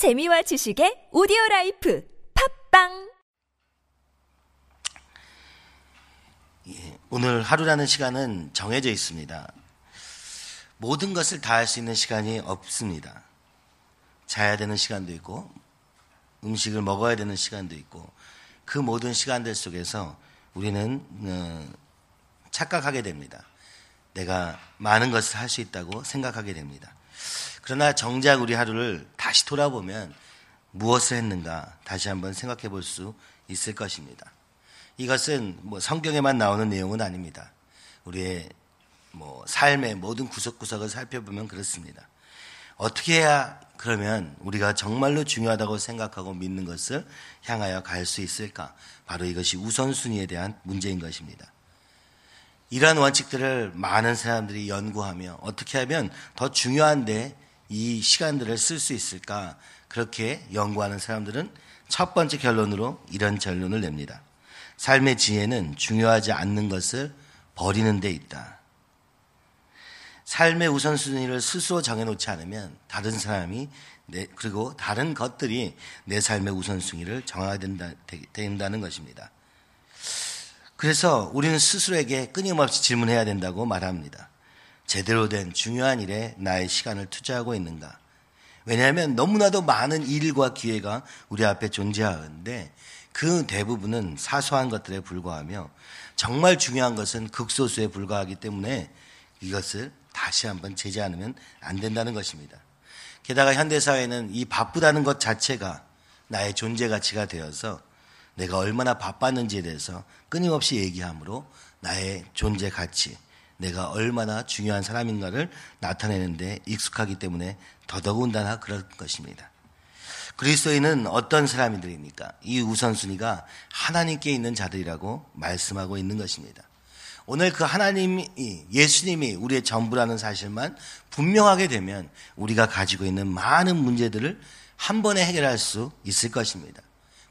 재미와 지식의 오디오 라이프 팟빵 예, 오늘 하루라는 시간은 정해져 있습니다. 모든 것을 다 할 수 있는 시간이 없습니다. 자야 되는 시간도 있고, 음식을 먹어야 되는 시간도 있고, 그 모든 시간들 속에서 우리는 어, 착각하게 됩니다. 내가 많은 것을 할 수 있다고 생각하게 됩니다. 그러나 정작 우리 하루를 다시 돌아보면 무엇을 했는가 다시 한번 생각해 볼 수 있을 것입니다. 이것은 뭐 성경에만 나오는 내용은 아닙니다. 우리의 뭐 삶의 모든 구석구석을 살펴보면 그렇습니다. 어떻게 해야 그러면 우리가 정말로 중요하다고 생각하고 믿는 것을 향하여 갈 수 있을까? 바로 이것이 우선순위에 대한 문제인 것입니다. 이러한 원칙들을 많은 사람들이 연구하며 어떻게 하면 더 중요한데 이 시간들을 쓸 수 있을까? 그렇게 연구하는 사람들은 첫 번째 결론으로 이런 결론을 냅니다. 삶의 지혜는 중요하지 않는 것을 버리는 데 있다. 삶의 우선순위를 스스로 정해놓지 않으면 다른 사람이 내, 그리고 다른 것들이 내 삶의 우선순위를 정하게 된다, 된다는 것입니다. 그래서 우리는 스스로에게 끊임없이 질문해야 된다고 말합니다. 제대로 된 중요한 일에 나의 시간을 투자하고 있는가? 왜냐하면 너무나도 많은 일과 기회가 우리 앞에 존재하는데 그 대부분은 사소한 것들에 불과하며 정말 중요한 것은 극소수에 불과하기 때문에 이것을 다시 한번 제지 않으면 안 된다는 것입니다. 게다가 현대사회는 이 바쁘다는 것 자체가 나의 존재 가치가 되어서 내가 얼마나 바빴는지에 대해서 끊임없이 얘기하므로 나의 존재 가치, 내가 얼마나 중요한 사람인가를 나타내는데 익숙하기 때문에 더더군다나 그럴 것입니다. 그리스도인은 어떤 사람들입니까? 이 우선순위가 하나님께 있는 자들이라고 말씀하고 있는 것입니다. 오늘 그 하나님이, 예수님이 우리의 전부라는 사실만 분명하게 되면 우리가 가지고 있는 많은 문제들을 한 번에 해결할 수 있을 것입니다.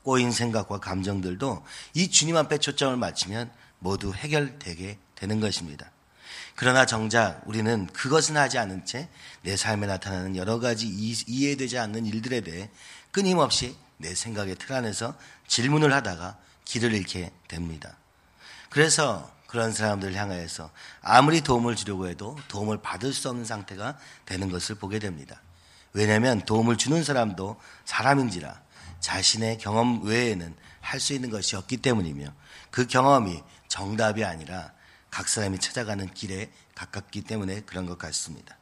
꼬인 생각과 감정들도 이 주님 앞에 초점을 맞추면 모두 해결되게 되는 것입니다. 그러나 정작 우리는 그것은 하지 않은 채 내 삶에 나타나는 여러 가지 이해되지 않는 일들에 대해 끊임없이 내 생각의 틀 안에서 질문을 하다가 길을 잃게 됩니다. 그래서 그런 사람들을 향하여서 아무리 도움을 주려고 해도 도움을 받을 수 없는 상태가 되는 것을 보게 됩니다. 왜냐하면 도움을 주는 사람도 사람인지라 자신의 경험 외에는 할 수 있는 것이 없기 때문이며 그 경험이 정답이 아니라 각 사람이 찾아가는 길에 가깝기 때문에 그런 것 같습니다.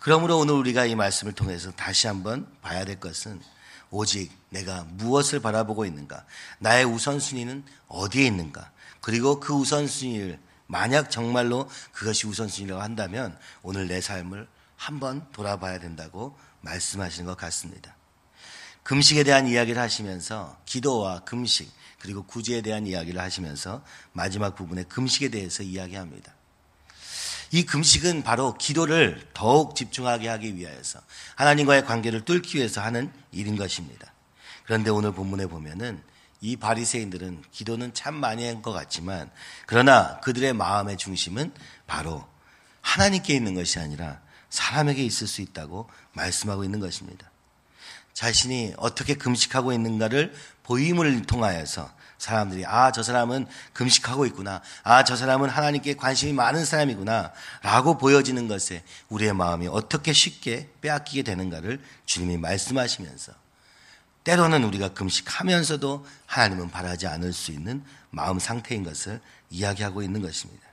그러므로 오늘 우리가 이 말씀을 통해서 다시 한번 봐야 될 것은 오직 내가 무엇을 바라보고 있는가, 나의 우선순위는 어디에 있는가, 그리고 그 우선순위를 만약 정말로 그것이 우선순위라고 한다면 오늘 내 삶을 한번 돌아봐야 된다고 말씀하시는 것 같습니다. 금식에 대한 이야기를 하시면서 기도와 금식, 그리고 구제에 대한 이야기를 하시면서 마지막 부분에 금식에 대해서 이야기합니다. 이 금식은 바로 기도를 더욱 집중하게 하기 위하여서 하나님과의 관계를 뚫기 위해서 하는 일인 것입니다. 그런데 오늘 본문에 보면은 이 바리새인들은 기도는 참 많이 한 것 같지만 그러나 그들의 마음의 중심은 바로 하나님께 있는 것이 아니라 사람에게 있을 수 있다고 말씀하고 있는 것입니다. 자신이 어떻게 금식하고 있는가를 보임을 통하여서 사람들이 아, 저 사람은 금식하고 있구나. 아, 저 사람은 하나님께 관심이 많은 사람이구나. 라고 보여지는 것에 우리의 마음이 어떻게 쉽게 빼앗기게 되는가를 주님이 말씀하시면서 때로는 우리가 금식하면서도 하나님은 바라지 않을 수 있는 마음 상태인 것을 이야기하고 있는 것입니다.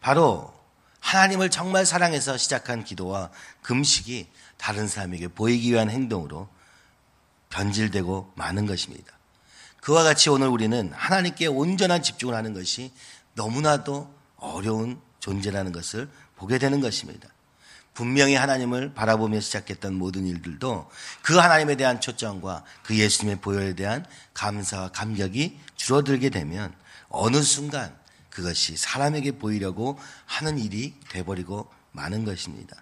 바로 하나님을 정말 사랑해서 시작한 기도와 금식이 다른 사람에게 보이기 위한 행동으로 변질되고 많은 것입니다. 그와 같이 오늘 우리는 하나님께 온전한 집중을 하는 것이 너무나도 어려운 존재라는 것을 보게 되는 것입니다. 분명히 하나님을 바라보며 시작했던 모든 일들도 그 하나님에 대한 초점과 그 예수님의 보혈에 대한 감사와 감격이 줄어들게 되면 어느 순간 그것이 사람에게 보이려고 하는 일이 돼버리고 마는 것입니다.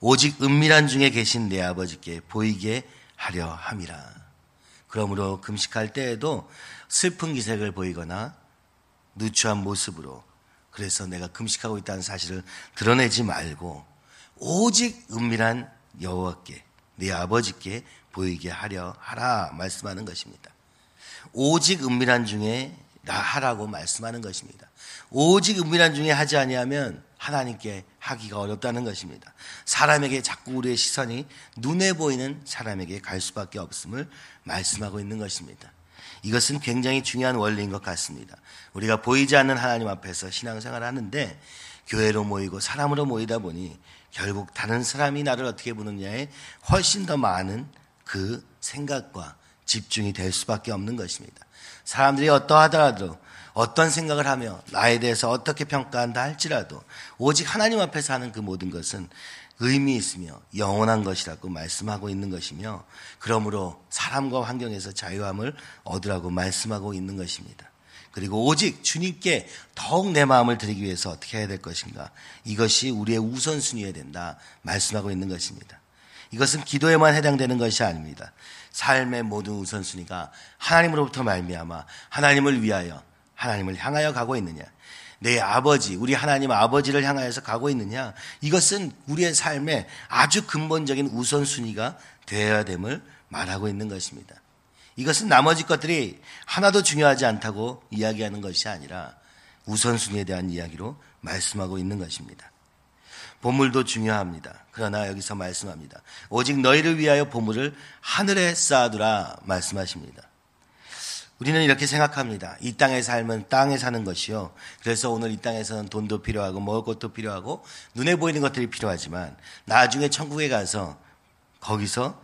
오직 은밀한 중에 계신 내 아버지께 보이게 하려 함이라. 그러므로 금식할 때에도 슬픈 기색을 보이거나 누추한 모습으로 그래서 내가 금식하고 있다는 사실을 드러내지 말고 오직 은밀한 여호와께 네 아버지께 보이게 하려 하라 말씀하는 것입니다. 오직 은밀한 중에 하라고 말씀하는 것입니다. 오직 은밀한 중에 하지 아니하면 하나님께 하기가 어렵다는 것입니다. 사람에게 자꾸 우리의 시선이 눈에 보이는 사람에게 갈 수밖에 없음을 말씀하고 있는 것입니다. 이것은 굉장히 중요한 원리인 것 같습니다. 우리가 보이지 않는 하나님 앞에서 신앙생활을 하는데 교회로 모이고 사람으로 모이다 보니 결국 다른 사람이 나를 어떻게 보느냐에 훨씬 더 많은 그 생각과 집중이 될 수밖에 없는 것입니다. 사람들이 어떠하더라도 어떤 생각을 하며 나에 대해서 어떻게 평가한다 할지라도 오직 하나님 앞에서 하는 그 모든 것은 의미 있으며 영원한 것이라고 말씀하고 있는 것이며 그러므로 사람과 환경에서 자유함을 얻으라고 말씀하고 있는 것입니다. 그리고 오직 주님께 더욱 내 마음을 드리기 위해서 어떻게 해야 될 것인가 이것이 우리의 우선순위여야 된다 말씀하고 있는 것입니다. 이것은 기도에만 해당되는 것이 아닙니다. 삶의 모든 우선순위가 하나님으로부터 말미암아 하나님을 위하여 하나님을 향하여 가고 있느냐? 내 아버지, 우리 하나님 아버지를 향하여서 가고 있느냐? 이것은 우리의 삶의 아주 근본적인 우선순위가 되어야 됨을 말하고 있는 것입니다. 이것은 나머지 것들이 하나도 중요하지 않다고 이야기하는 것이 아니라 우선순위에 대한 이야기로 말씀하고 있는 것입니다. 보물도 중요합니다. 그러나 여기서 말씀합니다. 오직 너희를 위하여 보물을 하늘에 쌓아두라 말씀하십니다. 우리는 이렇게 생각합니다. 이 땅의 삶은 땅에 사는 것이요. 그래서 오늘 이 땅에서는 돈도 필요하고 먹을 것도 필요하고 눈에 보이는 것들이 필요하지만 나중에 천국에 가서 거기서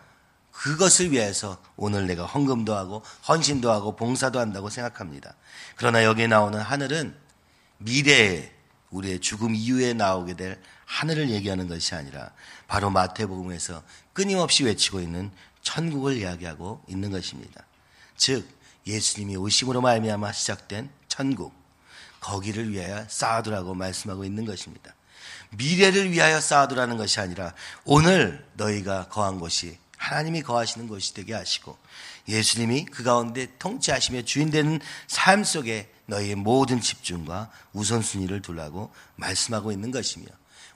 그것을 위해서 오늘 내가 헌금도 하고 헌신도 하고 봉사도 한다고 생각합니다. 그러나 여기에 나오는 하늘은 미래에 우리의 죽음 이후에 나오게 될 하늘을 얘기하는 것이 아니라 바로 마태복음에서 끊임없이 외치고 있는 천국을 이야기하고 있는 것입니다. 즉 예수님이 오심으로 말미암아 시작된 천국 거기를 위하여 쌓아두라고 말씀하고 있는 것입니다. 미래를 위하여 쌓아두라는 것이 아니라 오늘 너희가 거한 곳이 하나님이 거하시는 곳이 되게 하시고 예수님이 그 가운데 통치하시며 주인 되는 삶 속에 너희의 모든 집중과 우선순위를 두라고 말씀하고 있는 것이며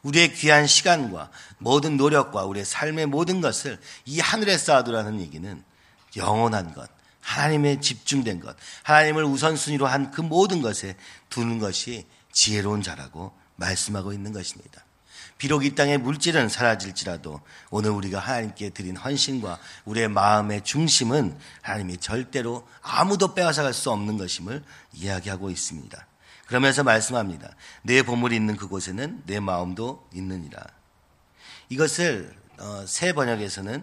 우리의 귀한 시간과 모든 노력과 우리의 삶의 모든 것을 이 하늘에 쌓아두라는 얘기는 영원한 것, 하나님에 집중된 것, 하나님을 우선순위로 한 그 모든 것에 두는 것이 지혜로운 자라고 말씀하고 있는 것입니다. 비록 이 땅의 물질은 사라질지라도 오늘 우리가 하나님께 드린 헌신과 우리의 마음의 중심은 하나님이 절대로 아무도 빼앗아갈 수 없는 것임을 이야기하고 있습니다. 그러면서 말씀합니다. 내 보물이 있는 그곳에는 내 마음도 있느니라. 이것을 어, 새 번역에서는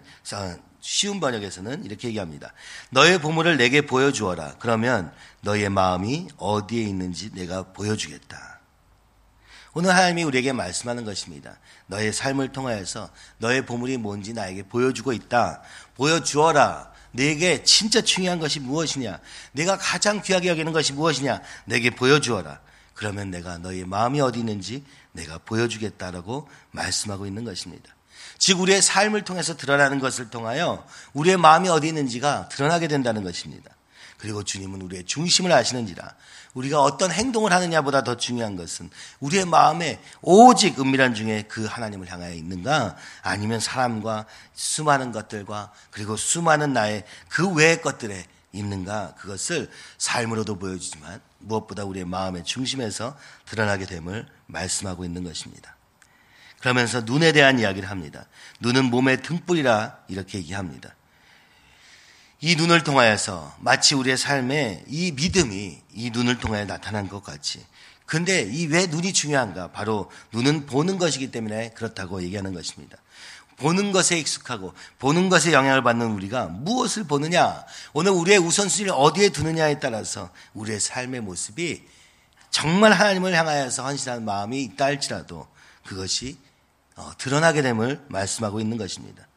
쉬운 번역에서는 이렇게 얘기합니다. 너의 보물을 내게 보여주어라. 그러면 너의 마음이 어디에 있는지 내가 보여주겠다. 오늘 하나님이 우리에게 말씀하는 것입니다. 너의 삶을 통하여서 너의 보물이 뭔지 나에게 보여주고 있다. 보여주어라. 내게 진짜 중요한 것이 무엇이냐? 내가 가장 귀하게 여기는 것이 무엇이냐? 내게 보여주어라. 그러면 내가 너의 마음이 어디 있는지 내가 보여주겠다라고 말씀하고 있는 것입니다. 즉 우리의 삶을 통해서 드러나는 것을 통하여 우리의 마음이 어디 있는지가 드러나게 된다는 것입니다. 그리고 주님은 우리의 중심을 아시는지라 우리가 어떤 행동을 하느냐보다 더 중요한 것은 우리의 마음에 오직 은밀한 중에 그 하나님을 향하여 있는가 아니면 사람과 수많은 것들과 그리고 수많은 나의 그 외의 것들에 있는가 그것을 삶으로도 보여주지만 무엇보다 우리의 마음의 중심에서 드러나게 됨을 말씀하고 있는 것입니다. 그러면서 눈에 대한 이야기를 합니다. 눈은 몸의 등불이라 이렇게 얘기합니다. 이 눈을 통하여서 마치 우리의 삶에 이 믿음이 이 눈을 통하여 나타난 것 같이. 근데 이 왜 눈이 중요한가? 바로 눈은 보는 것이기 때문에 그렇다고 얘기하는 것입니다. 보는 것에 익숙하고 보는 것에 영향을 받는 우리가 무엇을 보느냐? 오늘 우리의 우선순위를 어디에 두느냐에 따라서 우리의 삶의 모습이 정말 하나님을 향하여서 헌신하는 마음이 있다 할지라도 그것이 어, 드러나게 됨을 말씀하고 있는 것입니다.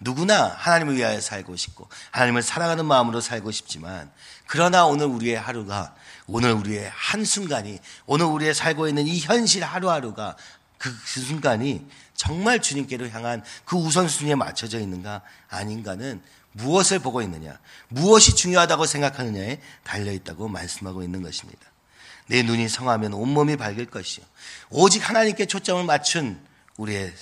누구나 하나님을 위하여 살고 싶고 하나님을 사랑하는 마음으로 살고 싶지만 그러나 오늘 우리의 하루가 오늘 우리의 한순간이 오늘 우리의 살고 있는 이 현실 하루하루가 그, 그 순간이 정말 주님께로 향한 그 우선순위에 맞춰져 있는가 아닌가는 무엇을 보고 있느냐 무엇이 중요하다고 생각하느냐에 달려 있다고 말씀하고 있는 것입니다. 내 눈이 성하면 온몸이 밝을 것이요 오직 하나님께 초점을 맞춘 우리의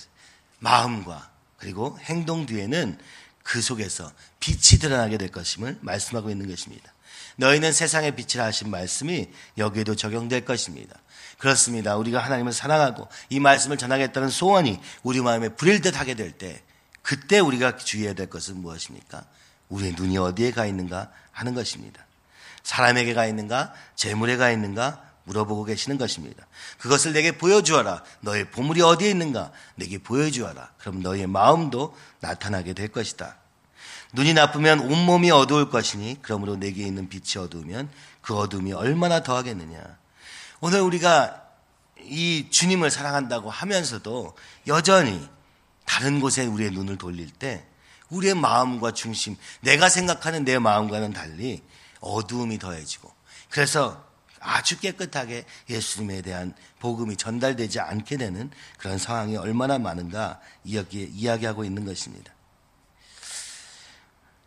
마음과 그리고 행동 뒤에는 그 속에서 빛이 드러나게 될 것임을 말씀하고 있는 것입니다. 너희는 세상의 빛이라 하신 말씀이 여기에도 적용될 것입니다. 그렇습니다. 우리가 하나님을 사랑하고 이 말씀을 전하겠다는 소원이 우리 마음에 불일 듯 하게 될 때, 그때 우리가 주의해야 될 것은 무엇입니까? 우리의 눈이 어디에 가 있는가 하는 것입니다. 사람에게 가 있는가? 재물에 가 있는가? 물어보고 계시는 것입니다. 그것을 내게 보여주어라. 너의 보물이 어디에 있는가? 내게 보여주어라. 그럼 너의 마음도 나타나게 될 것이다. 눈이 나쁘면 온몸이 어두울 것이니 그러므로 내게 있는 빛이 어두우면 그 어둠이 얼마나 더하겠느냐. 오늘 우리가 이 주님을 사랑한다고 하면서도 여전히 다른 곳에 우리의 눈을 돌릴 때 우리의 마음과 중심, 내가 생각하는 내 마음과는 달리 어두움이 더해지고 그래서 아주 깨끗하게 예수님에 대한 복음이 전달되지 않게 되는 그런 상황이 얼마나 많은가 이야기, 이야기하고 있는 것입니다.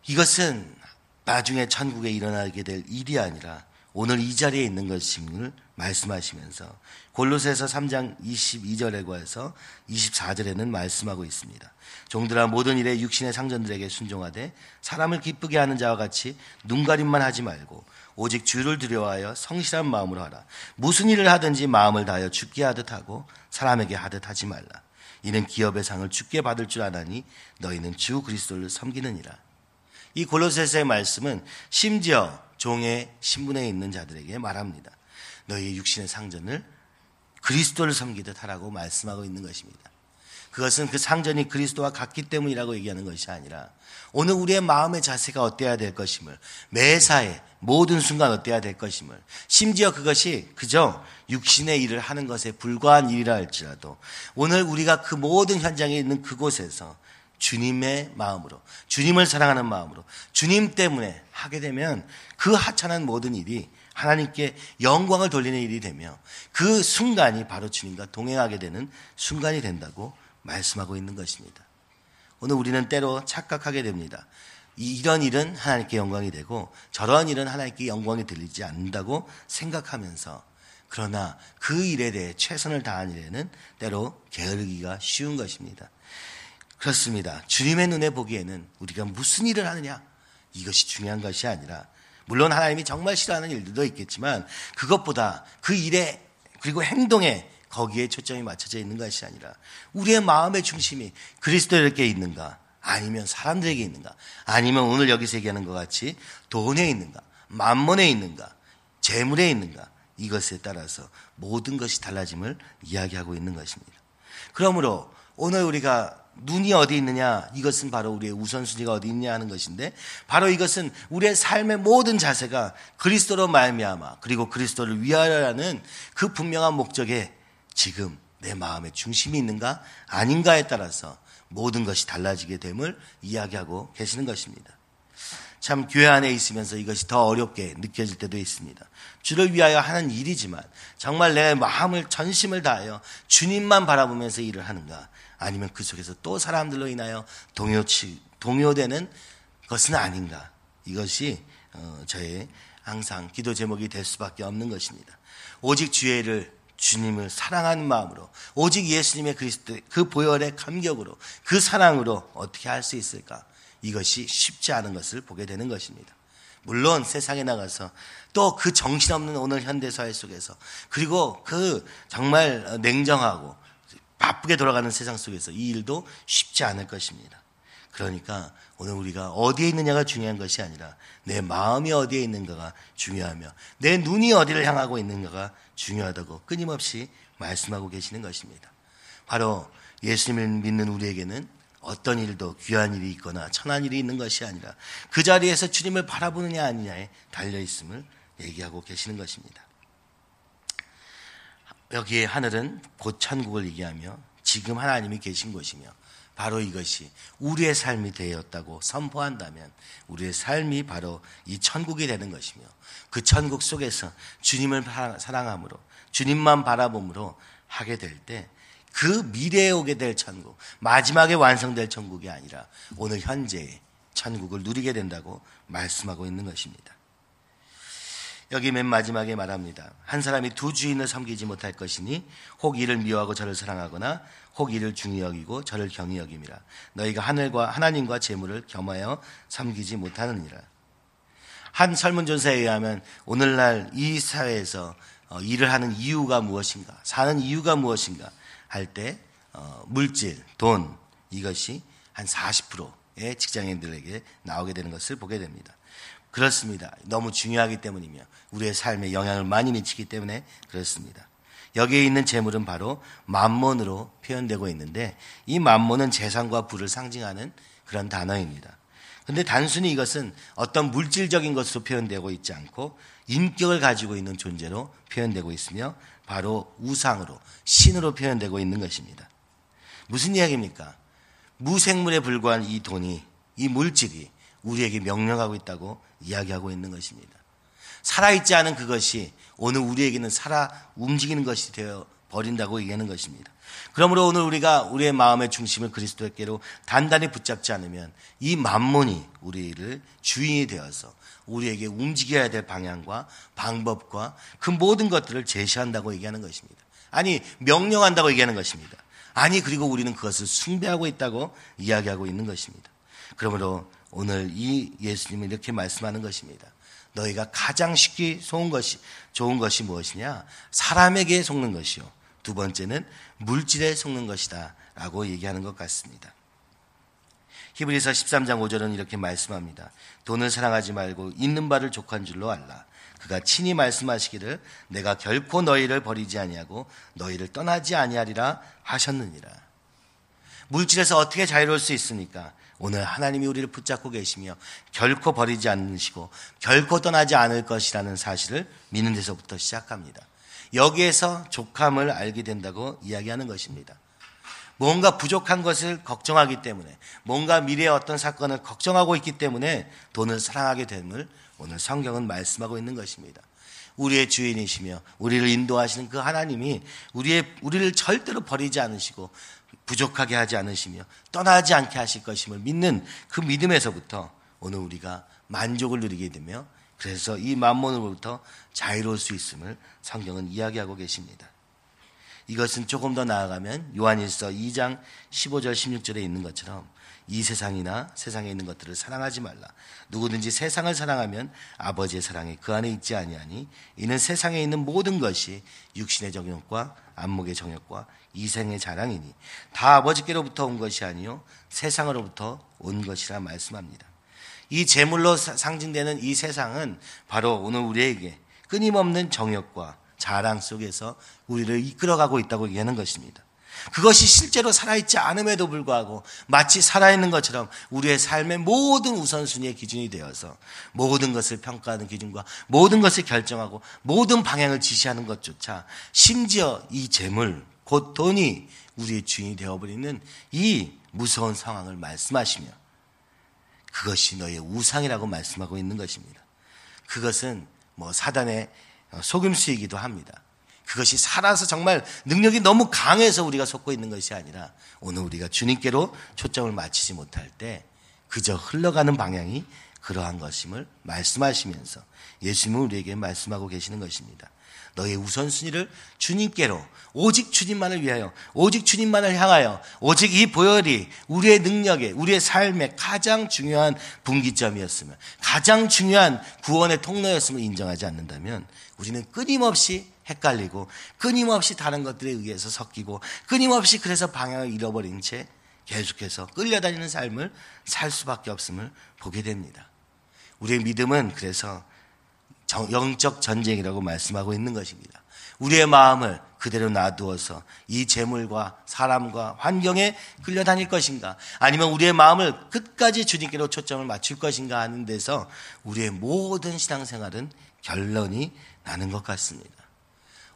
이것은 나중에 천국에 일어나게 될 일이 아니라 오늘 이 자리에 있는 것임을 말씀하시면서 골로새서 3장 22절에 관해서 24절에는 말씀하고 있습니다. 종들아 모든 일에 육신의 상전들에게 순종하되 사람을 기쁘게 하는 자와 같이 눈가림만 하지 말고 오직 주를 두려워하여 성실한 마음으로 하라. 무슨 일을 하든지 마음을 다하여 죽게 하듯 하고 사람에게 하듯 하지 말라. 이는 기업의 상을 죽게 받을 줄 아나니 너희는 주 그리스도를 섬기느니라. 이 골로새서의 말씀은 심지어 종의 신분에 있는 자들에게 말합니다. 너희 육신의 상전을 그리스도를 섬기듯 하라고 말씀하고 있는 것입니다. 그것은 그 상전이 그리스도와 같기 때문이라고 얘기하는 것이 아니라 오늘 우리의 마음의 자세가 어때야 될 것임을 매사에 모든 순간 어때야 될 것임을 심지어 그것이 그저 육신의 일을 하는 것에 불과한 일이라 할지라도 오늘 우리가 그 모든 현장에 있는 그곳에서 주님의 마음으로 주님을 사랑하는 마음으로 주님 때문에 하게 되면 그 하찮은 모든 일이 하나님께 영광을 돌리는 일이 되며 그 순간이 바로 주님과 동행하게 되는 순간이 된다고 말씀하고 있는 것입니다. 오늘 우리는 때로 착각하게 됩니다. 이런 일은 하나님께 영광이 되고 저런 일은 하나님께 영광이 들리지 않는다고 생각하면서 그러나 그 일에 대해 최선을 다한 일에는 때로 게으르기가 쉬운 것입니다. 그렇습니다. 주님의 눈에 보기에는 우리가 무슨 일을 하느냐 이것이 중요한 것이 아니라 물론 하나님이 정말 싫어하는 일들도 있겠지만 그것보다 그 일에 그리고 행동에 거기에 초점이 맞춰져 있는 것이 아니라 우리의 마음의 중심이 그리스도에게 있는가? 아니면 사람들에게 있는가? 아니면 오늘 여기서 얘기하는 것 같이 돈에 있는가? 만mon에 있는가? 재물에 있는가? 이것에 따라서 모든 것이 달라짐을 이야기하고 있는 것입니다. 그러므로 오늘 우리가 눈이 어디 있느냐? 이것은 바로 우리의 우선순위가 어디 있냐 하는 것인데 바로 이것은 우리의 삶의 모든 자세가 그리스도로 말미암아 그리고 그리스도를 위하여라는 그 분명한 목적에 지금 내 마음의 중심이 있는가 아닌가에 따라서 모든 것이 달라지게 됨을 이야기하고 계시는 것입니다. 참 교회 안에 있으면서 이것이 더 어렵게 느껴질 때도 있습니다. 주를 위하여 하는 일이지만 정말 내 마음을 전심을 다하여 주님만 바라보면서 일을 하는가 아니면 그 속에서 또 사람들로 인하여 동요치 동요되는 것은 아닌가 이것이 어, 저의 항상 기도 제목이 될 수밖에 없는 것입니다. 오직 주의를 주님을 사랑하는 마음으로 오직 예수님의 그리스도 그 보혈의 감격으로 그 사랑으로 어떻게 할 수 있을까? 이것이 쉽지 않은 것을 보게 되는 것입니다. 물론 세상에 나가서 또 그 정신없는 오늘 현대 사회 속에서 그리고 그 정말 냉정하고 바쁘게 돌아가는 세상 속에서 이 일도 쉽지 않을 것입니다. 그러니까 오늘 우리가 어디에 있느냐가 중요한 것이 아니라 내 마음이 어디에 있는가가 중요하며 내 눈이 어디를 향하고 있는가가 중요하다고 끊임없이 말씀하고 계시는 것입니다. 바로 예수님을 믿는 우리에게는 어떤 일도 귀한 일이 있거나 천한 일이 있는 것이 아니라 그 자리에서 주님을 바라보느냐 아니냐에 달려 있음을 얘기하고 계시는 것입니다. 여기에 하늘은 곧 천국을 얘기하며 지금 하나님이 계신 곳이며 바로 이것이 우리의 삶이 되었다고 선포한다면 우리의 삶이 바로 이 천국이 되는 것이며 그 천국 속에서 주님을 사랑함으로 주님만 바라봄으로 하게 될 때 그 미래에 오게 될 천국 마지막에 완성될 천국이 아니라 오늘 현재의 천국을 누리게 된다고 말씀하고 있는 것입니다. 여기 맨 마지막에 말합니다. 한 사람이 두 주인을 섬기지 못할 것이니 혹 이를 미워하고 저를 사랑하거나 혹 이를 중히 여기고 저를 경히 여김이라. 너희가 하늘과 하나님과 재물을 겸하여 섬기지 못하느니라. 한 설문조사에 의하면 오늘날 이 사회에서 어, 일을 하는 이유가 무엇인가, 사는 이유가 무엇인가 할때 어, 물질, 돈 이것이 한 40%의 직장인들에게 나오게 되는 것을 보게 됩니다. 그렇습니다. 너무 중요하기 때문이며 우리의 삶에 영향을 많이 미치기 때문에 그렇습니다. 여기에 있는 재물은 바로 만몬으로 표현되고 있는데 이 만몬은 재산과 부를 상징하는 그런 단어입니다. 근데 단순히 이것은 어떤 물질적인 것으로 표현되고 있지 않고 인격을 가지고 있는 존재로 표현되고 있으며 바로 우상으로 신으로 표현되고 있는 것입니다. 무슨 이야기입니까? 무생물에 불과한 이 돈이 이 물질이 우리에게 명령하고 있다고 이야기하고 있는 것입니다. 살아있지 않은 그것이 오늘 우리에게는 살아 움직이는 것이 되어 버린다고 얘기하는 것입니다. 그러므로 오늘 우리가 우리의 마음의 중심을 그리스도께로 단단히 붙잡지 않으면 이 만몬이 우리를 주인이 되어서 우리에게 움직여야 될 방향과 방법과 그 모든 것들을 제시한다고 얘기하는 것입니다. 아니, 명령한다고 얘기하는 것입니다. 아니, 그리고 우리는 그것을 숭배하고 있다고 이야기하고 있는 것입니다. 그러므로 오늘 이 예수님이 이렇게 말씀하는 것입니다. 너희가 가장 쉽게 속은 것이 좋은 것이 무엇이냐? 사람에게 속는 것이요. 두 번째는 물질에 속는 것이다라고 얘기하는 것 같습니다. 히브리서 13장 5절은 이렇게 말씀합니다. 돈을 사랑하지 말고 있는 바를 족한 줄로 알라. 그가 친히 말씀하시기를 내가 결코 너희를 버리지 아니하고 너희를 떠나지 아니하리라 하셨느니라. 물질에서 어떻게 자유로울 수 있습니까? 오늘 하나님이 우리를 붙잡고 계시며 결코 버리지 않으시고 결코 떠나지 않을 것이라는 사실을 믿는 데서부터 시작합니다. 여기에서 족함을 알게 된다고 이야기하는 것입니다. 뭔가 부족한 것을 걱정하기 때문에 뭔가 미래의 어떤 사건을 걱정하고 있기 때문에 돈을 사랑하게 됨을 오늘 성경은 말씀하고 있는 것입니다. 우리의 주인이시며 우리를 인도하시는 그 하나님이 우리의 우리를 절대로 버리지 않으시고 부족하게 하지 않으시며 떠나지 않게 하실 것임을 믿는 그 믿음에서부터 오늘 우리가 만족을 누리게 되며 그래서 이 만몬으로부터 자유로울 수 있음을 성경은 이야기하고 계십니다. 이것은 조금 더 나아가면 요한일서 2장 15절 16절에 있는 것처럼 이 세상이나 세상에 있는 것들을 사랑하지 말라. 누구든지 세상을 사랑하면 아버지의 사랑이 그 안에 있지 아니하니 이는 세상에 있는 모든 것이 육신의 정욕과 안목의 정욕과 이생의 자랑이니 다 아버지께로부터 온 것이 아니요 세상으로부터 온 것이라 말씀합니다. 이 제물로 상징되는 이 세상은 바로 오늘 우리에게 끊임없는 정욕과 자랑 속에서 우리를 이끌어가고 있다고 얘기하는 것입니다. 그것이 실제로 살아있지 않음에도 불구하고 마치 살아있는 것처럼 우리의 삶의 모든 우선순위의 기준이 되어서 모든 것을 평가하는 기준과 모든 것을 결정하고 모든 방향을 지시하는 것조차 심지어 이 재물, 곧 돈이 우리의 주인이 되어버리는 이 무서운 상황을 말씀하시며 그것이 너의 우상이라고 말씀하고 있는 것입니다. 그것은 뭐 사단의 속임수이기도 합니다. 그것이 살아서 정말 능력이 너무 강해서 우리가 속고 있는 것이 아니라 오늘 우리가 주님께로 초점을 맞추지 못할 때 그저 흘러가는 방향이 그러한 것임을 말씀하시면서 예수님은 우리에게 말씀하고 계시는 것입니다. 너의 우선순위를 주님께로 오직 주님만을 위하여 오직 주님만을 향하여 오직 이 보혈이 우리의 능력에 우리의 삶에 가장 중요한 분기점이었으면 가장 중요한 구원의 통로였음을 인정하지 않는다면 우리는 끊임없이 헷갈리고 끊임없이 다른 것들에 의해서 섞이고 끊임없이 그래서 방향을 잃어버린 채 계속해서 끌려다니는 삶을 살 수밖에 없음을 보게 됩니다. 우리의 믿음은 그래서 영적 전쟁이라고 말씀하고 있는 것입니다. 우리의 마음을 그대로 놔두어서 이 재물과 사람과 환경에 끌려다닐 것인가 아니면 우리의 마음을 끝까지 주님께로 초점을 맞출 것인가 하는 데서 우리의 모든 신앙생활은 결론이 나는 것 같습니다.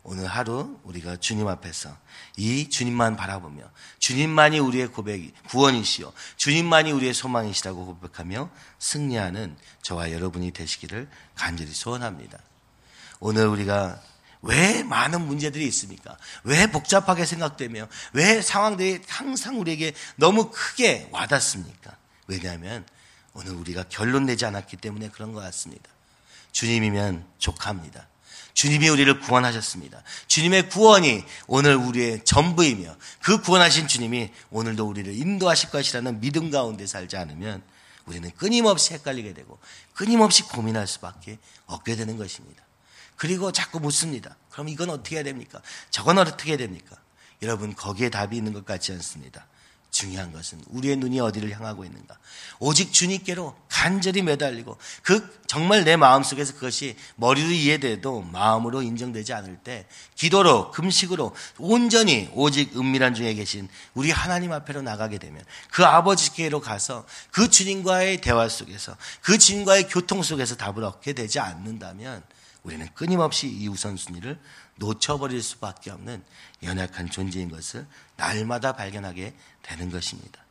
오늘 하루 우리가 주님 앞에서 이 주님만 바라보며 주님만이 우리의 고백이 구원이시요 주님만이 우리의 소망이시라고 고백하며 승리하는 저와 여러분이 되시기를 간절히 소원합니다. 오늘 우리가 왜 많은 문제들이 있습니까? 왜 복잡하게 생각되며 왜 상황들이 항상 우리에게 너무 크게 와닿습니까? 왜냐하면 오늘 우리가 결론 내지 않았기 때문에 그런 것 같습니다. 주님이면 족합니다. 주님이 우리를 구원하셨습니다. 주님의 구원이 오늘 우리의 전부이며 그 구원하신 주님이 오늘도 우리를 인도하실 것이라는 믿음 가운데 살지 않으면 우리는 끊임없이 헷갈리게 되고 끊임없이 고민할 수밖에 없게 되는 것입니다. 그리고 자꾸 묻습니다. 그럼 이건 어떻게 해야 됩니까? 저건 어떻게 해야 됩니까? 여러분 거기에 답이 있는 것 같지 않습니다. 중요한 것은 우리의 눈이 어디를 향하고 있는가. 오직 주님께로 간절히 매달리고 그 정말 내 마음속에서 그것이 머리로 이해돼도 마음으로 인정되지 않을 때 기도로 금식으로 온전히 오직 은밀한 중에 계신 우리 하나님 앞에로 나가게 되면 그 아버지께로 가서 그 주님과의 대화 속에서 그 주님과의 교통 속에서 답을 얻게 되지 않는다면 우리는 끊임없이 이 우선순위를 놓쳐버릴 수밖에 없는 연약한 존재인 것을 날마다 발견하게 되는 것입니다.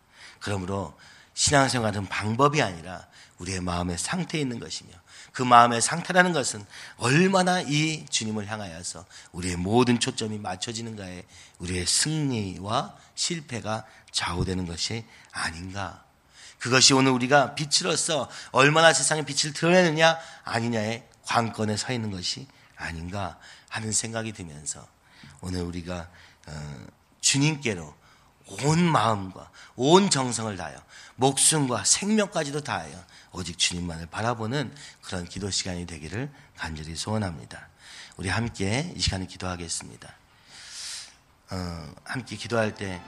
그러므로 신앙생활은 방법이 아니라 우리의 마음의 상태에 있는 것이며 그 마음의 상태라는 것은 얼마나 이 주님을 향하여서 우리의 모든 초점이 맞춰지는가에 우리의 승리와 실패가 좌우되는 것이 아닌가. 그것이 오늘 우리가 빛으로서 얼마나 세상에 빛을 드러내느냐 아니냐의 관건에 서 있는 것이 아닌가 하는 생각이 들면서 오늘 우리가 어, 주님께로 온 마음과 온 정성을 다하여 목숨과 생명까지도 다하여 오직 주님만을 바라보는 그런 기도 시간이 되기를 간절히 소원합니다. 우리 함께 이 시간에 기도하겠습니다. 어, 함께 기도할 때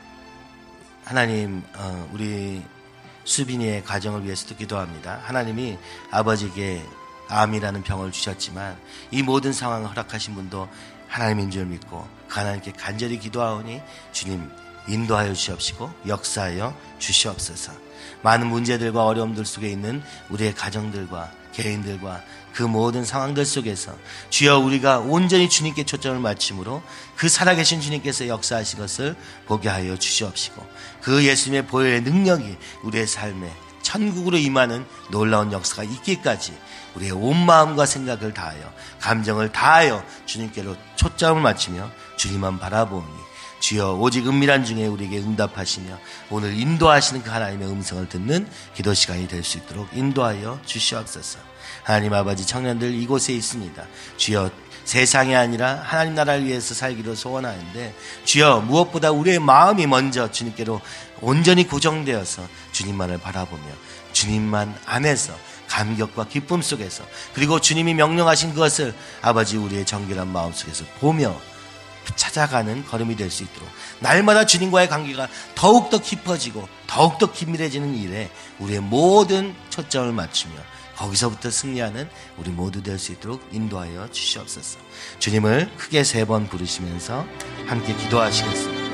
하나님 어, 우리 수빈이의 가정을 위해서도 기도합니다. 하나님이 아버지에게 암이라는 병을 주셨지만 이 모든 상황을 허락하신 분도 하나님인 줄 믿고 하나님께 간절히 기도하오니 주님 인도하여 주시옵시고 역사하여 주시옵소서. 많은 문제들과 어려움들 속에 있는 우리의 가정들과 개인들과 그 모든 상황들 속에서 주여 우리가 온전히 주님께 초점을 맞춤으로 그 살아계신 주님께서 역사하신 것을 보게 하여 주시옵시고 그 예수님의 보혈의 능력이 우리의 삶에 천국으로 임하는 놀라운 역사가 있기까지 우리의 온 마음과 생각을 다하여 감정을 다하여 주님께로 초점을 맞추며 주님만 바라보니 주여 오직 은밀한 중에 우리에게 응답하시며 오늘 인도하시는 그 하나님의 음성을 듣는 기도 시간이 될 수 있도록 인도하여 주시옵소서. 하나님 아버지 청년들 이곳에 있습니다. 주여 세상이 아니라 하나님 나라를 위해서 살기로 소원하는데 주여 무엇보다 우리의 마음이 먼저 주님께로 온전히 고정되어서 주님만을 바라보며 주님만 안에서 감격과 기쁨 속에서 그리고 주님이 명령하신 그것을 아버지 우리의 정결한 마음 속에서 보며 찾아가는 걸음이 될 수 있도록 날마다 주님과의 관계가 더욱더 깊어지고 더욱더 긴밀해지는 일에 우리의 모든 초점을 맞추며 거기서부터 승리하는 우리 모두 될 수 있도록 인도하여 주시옵소서. 주님을 크게 세 번 부르시면서 함께 기도하시겠습니다.